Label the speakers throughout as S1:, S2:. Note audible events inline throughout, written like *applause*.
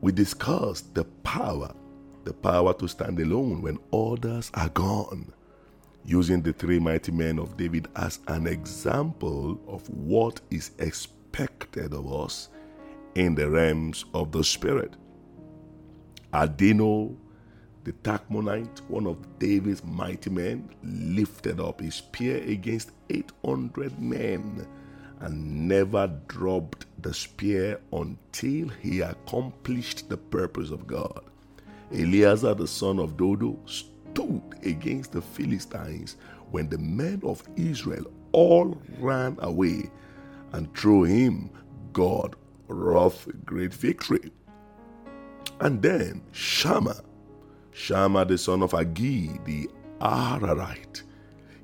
S1: we discussed the power, the power to stand alone when others are gone, using the three mighty men of David as an example of what is expected of us in the realms of the Spirit. Adino, the Tachmonite, one of David's mighty men, lifted up his spear against 800 men and never dropped the spear until he accomplished the purpose of God. Eleazar, the son of Dodo, stood against the Philistines when the men of Israel all ran away, and through him God wrought great victory. And then Shammah, Shammah the son of Agee, the Ararite,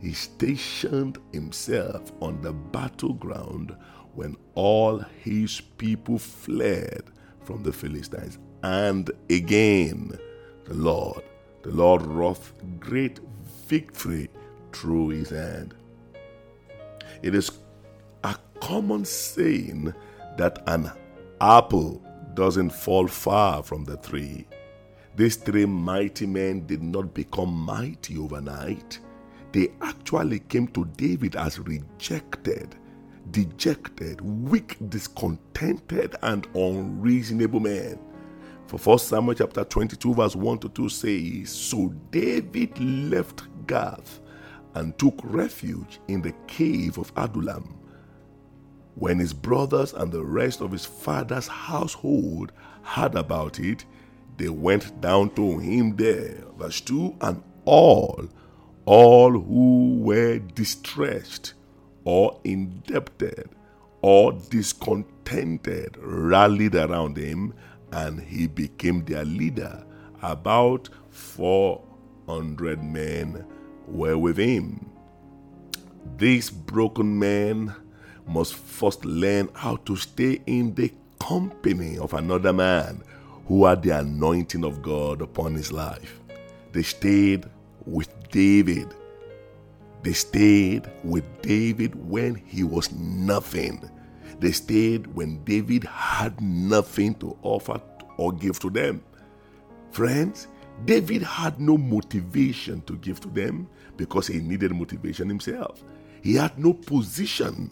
S1: he stationed himself on the battleground when all his people fled from the Philistines. And again, the Lord, the Lord wrought great victory through his hand. It is a common saying that an apple doesn't fall far from the tree. These three mighty men did not become mighty overnight. They actually came to David as rejected, dejected, weak, discontented, and unreasonable men. For 1 Samuel chapter 22, verse 1 to 2 says, So David left Gath and took refuge in the cave of Adullam. When his brothers and the rest of his father's household heard about it, they went down to him there. Verse 2 And all, all who were distressed or indebted or discontented rallied around him, and he became their leader. About 400 men were with him. These broken men must first learn how to stay in the company of another man who had the anointing of God upon his life. They stayed with David. They stayed with David when he was nothing. They stayed when David had nothing to offer or give to them. Friends, David had no motivation to give to them because he needed motivation himself. He had no position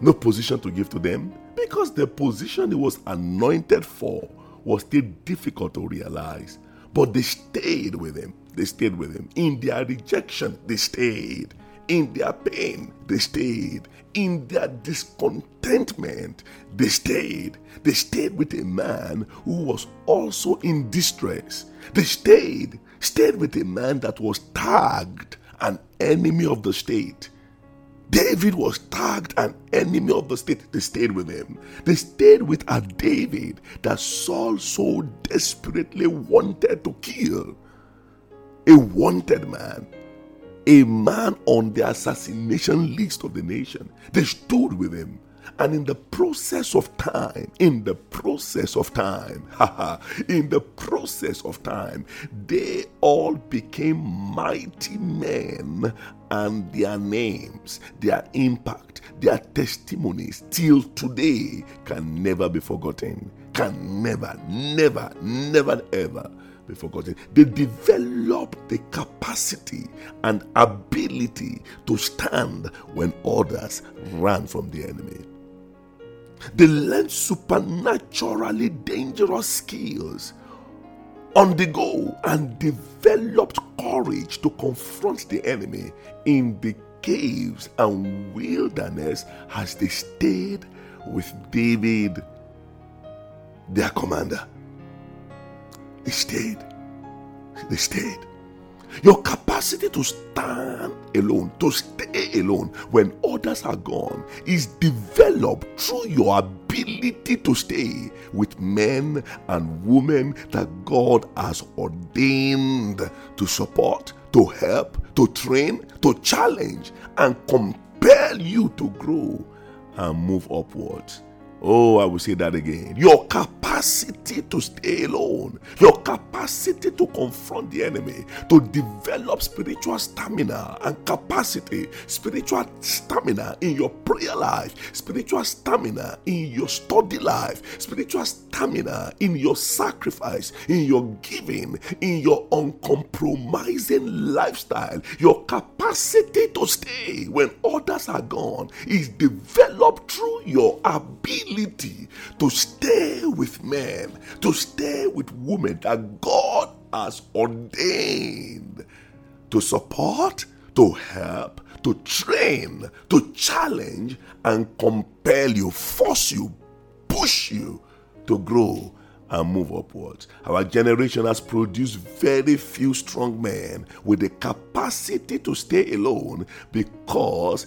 S1: no position to give to them because the position he was anointed for was still difficult to realize. But they stayed with him. They stayed with him. In their rejection, they stayed. In their pain, they stayed. In their discontentment, they stayed. They stayed with a man who was also in distress. They stayed, stayed with a man that was tagged an enemy of the state David was tagged an enemy of the state. They stayed with him. They stayed with a David that Saul so desperately wanted to kill. A wanted man, a man on the assassination list of the nation. They stood with him. And in the process of time, in the process of time, *laughs* in the process of time, they all became mighty men, and their names, their impact, their testimonies till today can never be forgotten. Can never, never, never, ever be forgotten. They developed the capacity and ability to stand when others ran from the enemy. They learned supernaturally dangerous skills on the go and developed courage to confront the enemy in the caves and wilderness as they stayed with David, their commander. They stayed. They stayed. Your capacity to stand alone, to stay alone when others are gone, is developed through your ability to stay with men and women that God has ordained to support, to help, to train, to challenge, and compel you to grow and move upwards. Oh, I will say that again. Your capacity capacity to stay alone, your capacity to confront the enemy, to develop spiritual stamina and capacity, spiritual stamina in your prayer life, spiritual stamina in your study life, spiritual stamina in your sacrifice, in your giving, in your uncompromising lifestyle, your capacity to stay when others are gone is developed through your ability to stay with men, to stay with women that God has ordained to support, to help, to train, to challenge, and compel you, force you, push you to grow and move upwards. Our generation has produced very few strong men with the capacity to stay alone because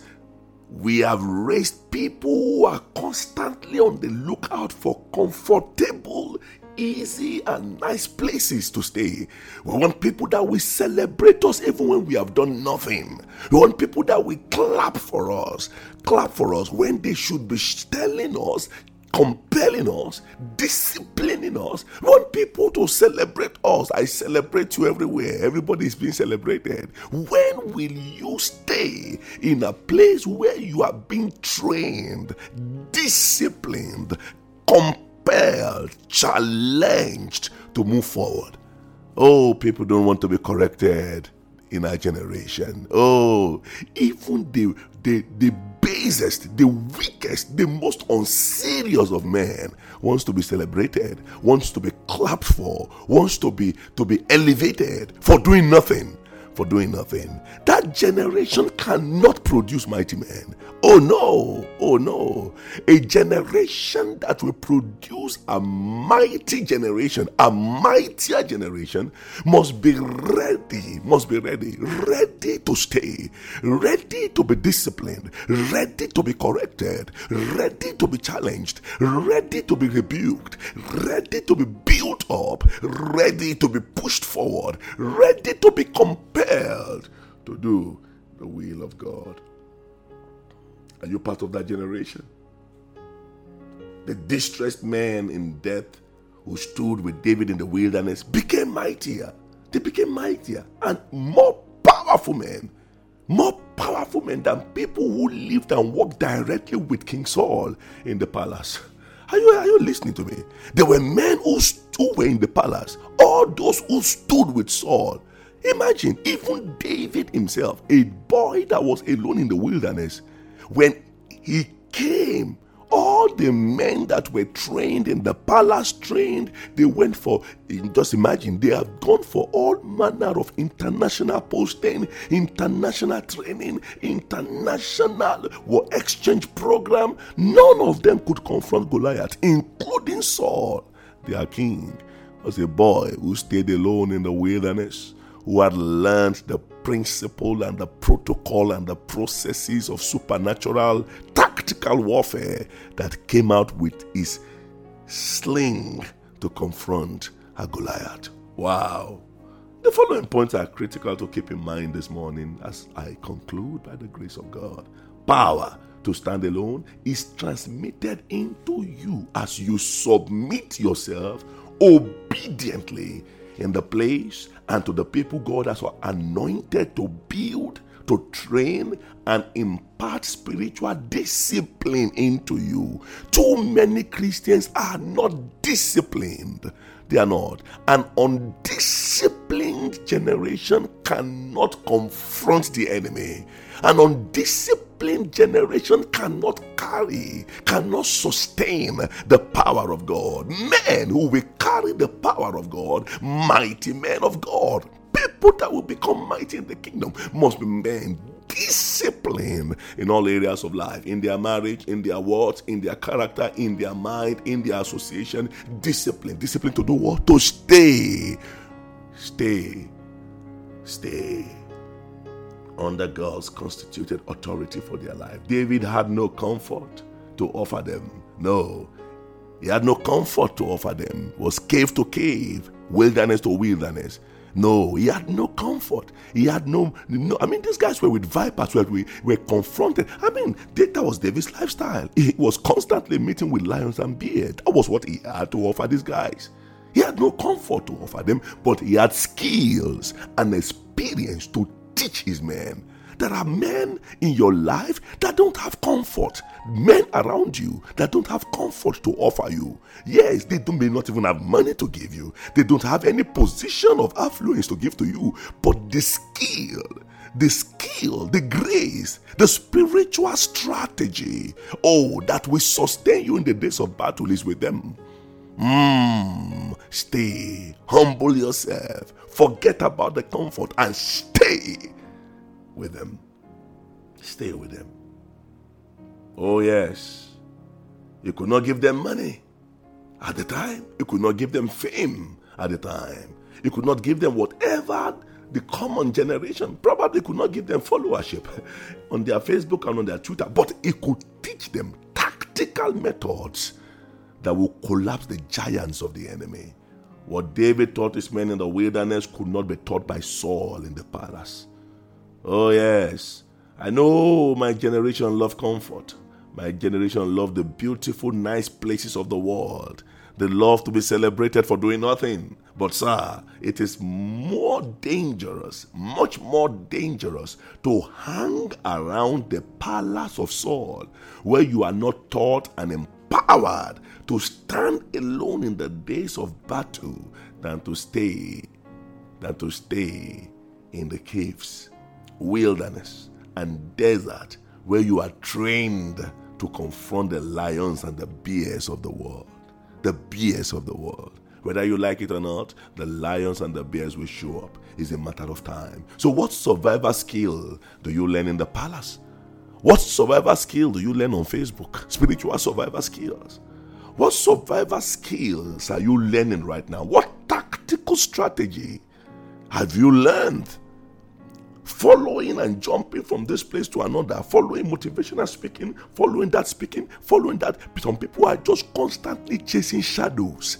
S1: we have raised people who are constantly on the lookout for comfortable, easy, and nice places to stay. We want people that will celebrate us even when we have done nothing. We want people that will clap for us, clap for us when they should be telling us, compelling us, disciplining us. Want people to celebrate us. I celebrate you everywhere. Everybody is being celebrated. When will you stay in a place where you are being trained, disciplined, compelled, challenged to move forward? Oh, people don't want to be corrected in our generation. Oh, even the the the basest, the weakest, the most unserious of men wants to be celebrated, wants to be clapped for, wants to be to be elevated for doing nothing for doing nothing. That generation cannot produce mighty men. Oh no, oh no. A generation that will produce a mighty generation, a mightier generation, must be ready, must be ready, ready to stay, ready to be disciplined, ready to be corrected, ready to be challenged, ready to be rebuked, ready to be built up, ready to be pushed forward, ready to be compelled to do the will of God. Are you part of that generation? The distressed man in death who stood with David in the wilderness became mightier. They became mightier and more powerful men. More powerful men than people who lived and worked directly with King Saul in the palace. Are you, are you listening to me? There were men who, who were in the palace, all those who stood with Saul. Imagine, even David himself, a boy that was alone in the wilderness, when he came, all the men that were trained in the palace trained, they went for, just imagine, they have gone for all manner of international posting, international training, international war exchange program. None of them could confront Goliath, including Saul, their king, was a boy who stayed alone in the wilderness who had learned the principle and the protocol and the processes of supernatural tactical warfare that came out with his sling to confront a Goliath. Wow. The following points are critical to keep in mind this morning as I conclude by the grace of God. Power to stand alone is transmitted into you as you submit yourself obediently in the place and to the people God has anointed to build, to train, and impart spiritual discipline into you. Too many Christians are not disciplined. They are not. An undisciplined generation cannot confront the enemy. An undisciplined generation cannot carry, cannot sustain the power of God. Men who will carry the power of God, mighty men of God, people that will become mighty in the kingdom must be men disciplined in all areas of life in their marriage, in their words, in their character, in their mind, in their association. Discipline. Discipline to do what? To stay. Stay. Stay under God's constituted authority for their life. David had no comfort to offer them. No. He had no comfort to offer them. It was cave to cave, wilderness to wilderness. No, he had no comfort. He had no, no. I mean, these guys were with vipers where we were confronted. I mean, that was David's lifestyle. He was constantly meeting with lions and bears. That was what he had to offer these guys. He had no comfort to offer them, but he had skills and experience to teach his men. There are men in your life that don't have comfort. Men around you that don't have comfort to offer you. Yes, they may not even have money to give you. They don't have any position of affluence to give to you. But the skill, the skill, the grace, the spiritual strategy, oh, that will sustain you in the days of battle is with them. Mm, stay, humble yourself, forget about the comfort, and stay with them. Stay with them. Oh, yes. You could not give them money at the time, you could not give them fame at the time, you could not give them whatever the common generation probably could not give them followership *laughs* on their Facebook and on their Twitter, but it could teach them tactical methods that will collapse the giants of the enemy. What David taught his men in the wilderness could not be taught by Saul in the palace. Oh, yes. I know my generation love comfort. My generation love the beautiful, nice places of the world. They love to be celebrated for doing nothing. But, sir, it is more dangerous, much more dangerous to hang around the palace of Saul where you are not taught and empowered to stand alone in the days of battle than to stay, than to stay in the caves wilderness, and desert where you are trained to confront the lions and the bears of the world. The bears of the world. Whether you like it or not, the lions and the bears will show up. It's a matter of time. So, what survival skill do you learn in the palace? What survival skill do you learn on Facebook? Spiritual survival skills. What survival skills are you learning right now? What tactical strategy have you learned following and jumping from this place to another, following motivational speaking, following that speaking, following that. Some people are just constantly chasing shadows.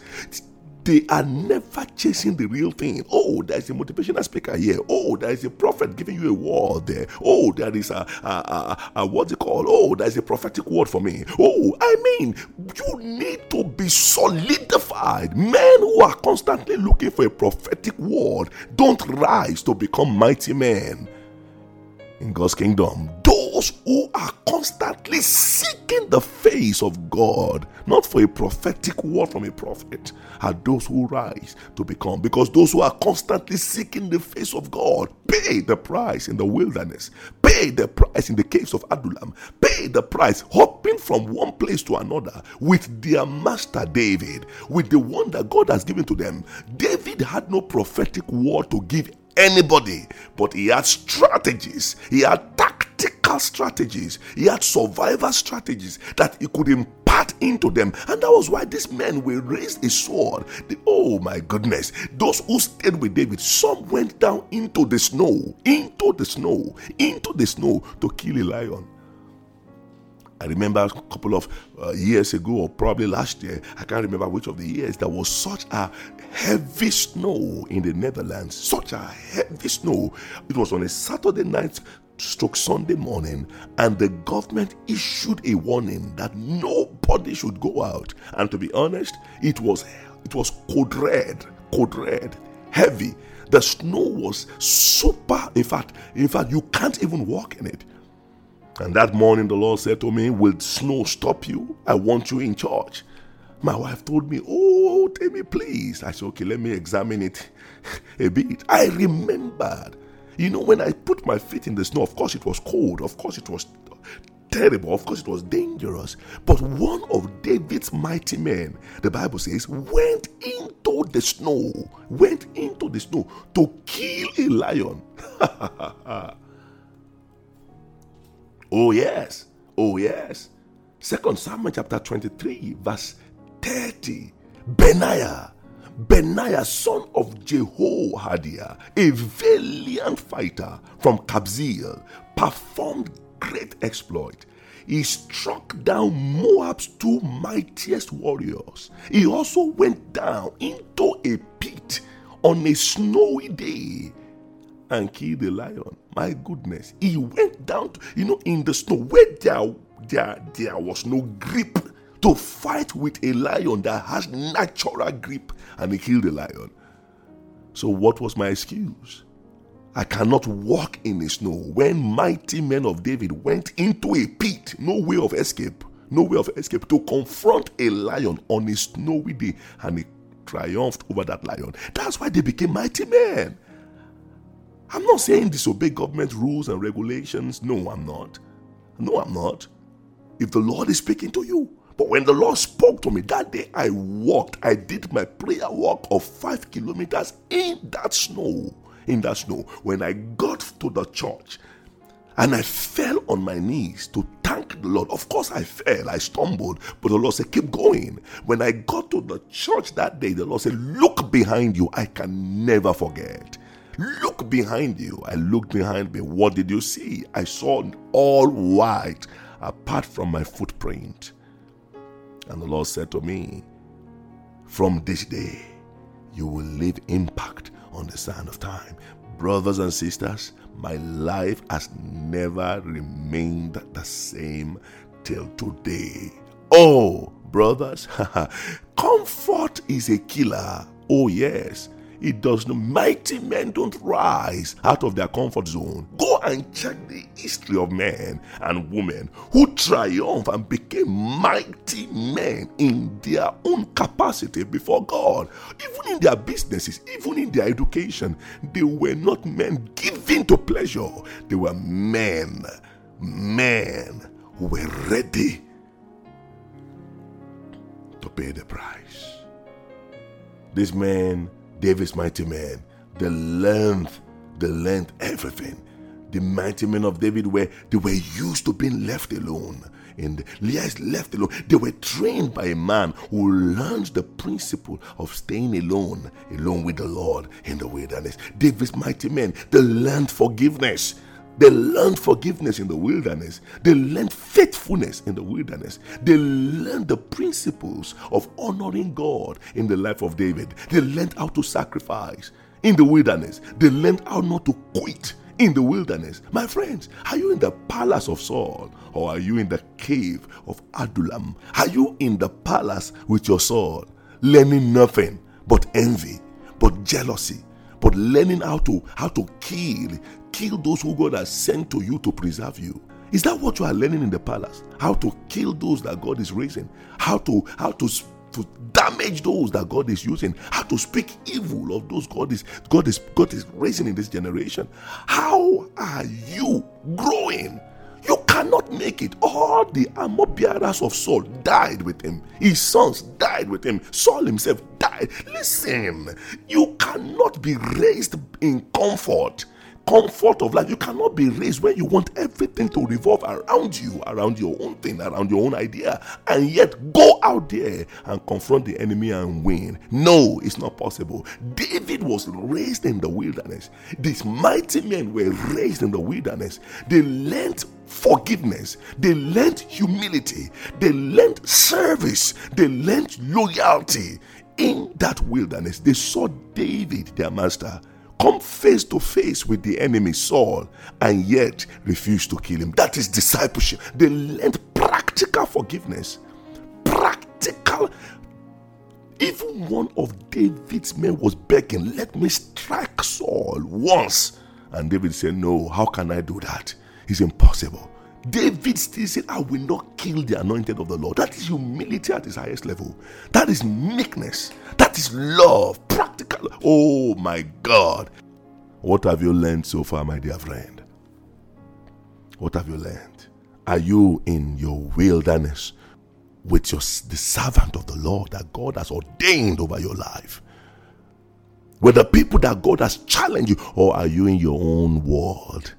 S1: They are never chasing the real thing. Oh, there is a motivational speaker here. Oh, there is a prophet giving you a word there. Oh, there is a, a, a, a what's it called? Oh, there is a prophetic word for me. Oh, I mean, you need to be solidified. Men who are constantly looking for a prophetic word don't rise to become mighty men in God's kingdom. Those who are constantly seeking the face of God, not for a prophetic word from a prophet, are those who rise to become. Because those who are constantly seeking the face of God pay the price in the wilderness, pay the price in the caves of Adullam, pay the price hopping from one place to another with their master David, with the one that God has given to them. David had no prophetic word to give anybody, but he had strategies, he had tactical strategies, he had survival strategies that he could impart into them. And that was why these men were raised a sword. The, oh my goodness. Those who stayed with David, some went down into the snow, into the snow, into the snow to kill a lion. I remember a couple of uh, years ago, or probably last year, I can't remember which of the years, there was such a heavy snow in the Netherlands. Such a heavy snow. It was on a Saturday night stroke Sunday morning, and the government issued a warning that nobody should go out. And to be honest, it was it was code red, code red, heavy. The snow was super. In fact, in fact, you can't even walk in it. And that morning, the Lord said to me, Will snow stop you? I want you in church. My wife told me, Oh, me, please. I said, Okay, let me examine it *laughs* a bit. I remembered, you know, when I put my feet in the snow, of course it was cold, of course it was terrible, of course it was dangerous. But one of David's mighty men, the Bible says, went into the snow, went into the snow to kill a lion. *laughs* Oh, yes. Oh, yes. Second Samuel chapter 23, verse 30. Benaiah, Benaiah, son of Jehoiada, a valiant fighter from Kabzeel, performed great exploit. He struck down Moab's two mightiest warriors. He also went down into a pit on a snowy day and killed the lion. My goodness. He went down to, you know, in the snow where there, there, there was no grip to fight with a lion that has natural grip and he killed the lion. So, what was my excuse? I cannot walk in the snow. When mighty men of David went into a pit, no way of escape, no way of escape to confront a lion on a snowy day, and he triumphed over that lion. That's why they became mighty men. I'm not saying disobey government rules and regulations. No, I'm not. No, I'm not. If the Lord is speaking to you, but when the Lord spoke to me that day, I walked. I did my prayer walk of five kilometers in that snow. In that snow. When I got to the church and I fell on my knees to thank the Lord. Of course, I fell, I stumbled, but the Lord said, Keep going. When I got to the church that day, the Lord said, Look behind you. I can never forget. Look behind you. I looked behind me. What did you see? I saw all white apart from my footprint. And the Lord said to me, From this day, you will leave impact on the sand of time. Brothers and sisters, my life has never remained the same till today. Oh, brothers, *laughs* comfort is a killer. Oh, yes. It does not. Mighty men don't rise out of their comfort zone. And check the history of men and women who triumphed and became mighty men in their own capacity before God. Even in their businesses, even in their education, they were not men given to pleasure. They were men, men who were ready to pay the price. This man David's mighty man, the length, the length, everything. The mighty men of David were they were used to being left alone. And Leah is left alone. They were trained by a man who learned the principle of staying alone, alone with the Lord in the wilderness. David's mighty men, they learned forgiveness. They learned forgiveness in the wilderness. They learned faithfulness in the wilderness. They learned the principles of honoring God in the life of David. They learned how to sacrifice in the wilderness. They learned how not to quit in the wilderness. My friends, are you in the palace of Saul or are you in the cave of Adullam? Are you in the palace with your sword, learning nothing but envy, but jealousy, but learning how to how to kill kill those who God has sent to you to preserve you. Is that what you are learning in the palace? How to kill those that God is raising? How to how to, to damage those that God is using? How to speak evil of those God is God is God is raising in this generation? How are you growing? You cannot make it. All the armor bearers of Saul died with him. His sons died with him. Saul himself died. Listen, you cannot be raised in comfort comfort of life. You cannot be raised when you want everything to revolve around you, around your own thing, around your own idea, and yet go out there and confront the enemy and win. No, it's not possible. David was raised in the wilderness. These mighty men were raised in the wilderness. They learned forgiveness, they learned humility, they learned service, they learned loyalty. In that wilderness, they saw David, their master come face to face with the enemy Saul and yet refuse to kill him. That is discipleship. They learned practical forgiveness. Practical. Even one of David's men was begging, Let me strike Saul once. And David said, No, how can I do that? It's impossible. David still said, I will not kill the anointed of the Lord. That is humility at its highest level. That is meekness. That is love. Practical. Oh my God. What have you learned so far, my dear friend? What have you learned? Are you in your wilderness with your, the servant of the Lord that God has ordained over your life? With the people that God has challenged you, or are you in your own world?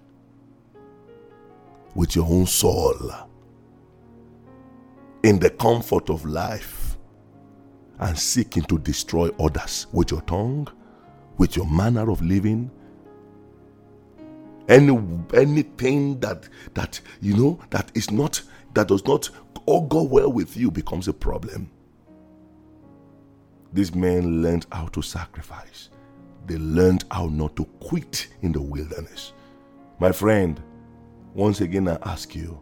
S1: With your own soul in the comfort of life and seeking to destroy others with your tongue, with your manner of living. Any anything that that you know that is not that does not all go well with you becomes a problem. These men learned how to sacrifice. they learned how not to quit in the wilderness. My friend, once again I ask you,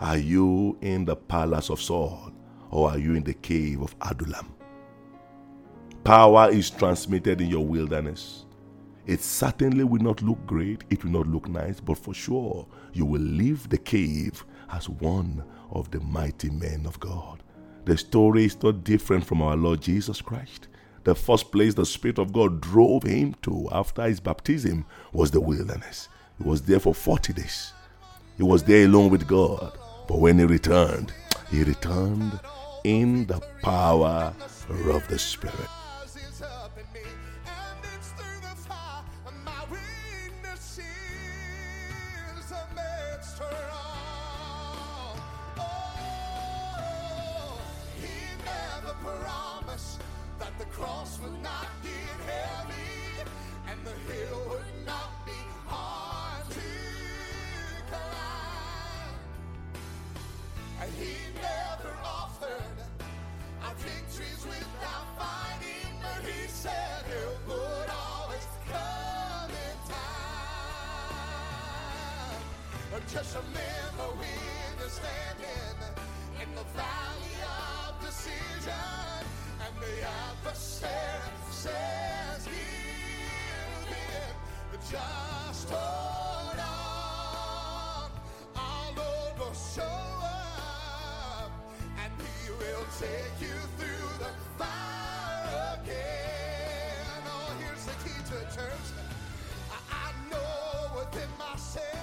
S1: are you in the palace of Saul or are you in the cave of Adullam? Power is transmitted in your wilderness. It certainly will not look great, it will not look nice, but for sure you will leave the cave as one of the mighty men of God. The story is not different from our Lord Jesus Christ. The first place the Spirit of God drove him to after his baptism was the wilderness. He was there for 40 days. He was there alone with God. But when he returned, he returned in the power of the Spirit.
S2: Just remember when you're standing in the valley of decision, and the adversary says, Give in, but just hold on. Our Lord will show up, and He will take you through the fire again. Oh, here's the key to church. I, I know within myself.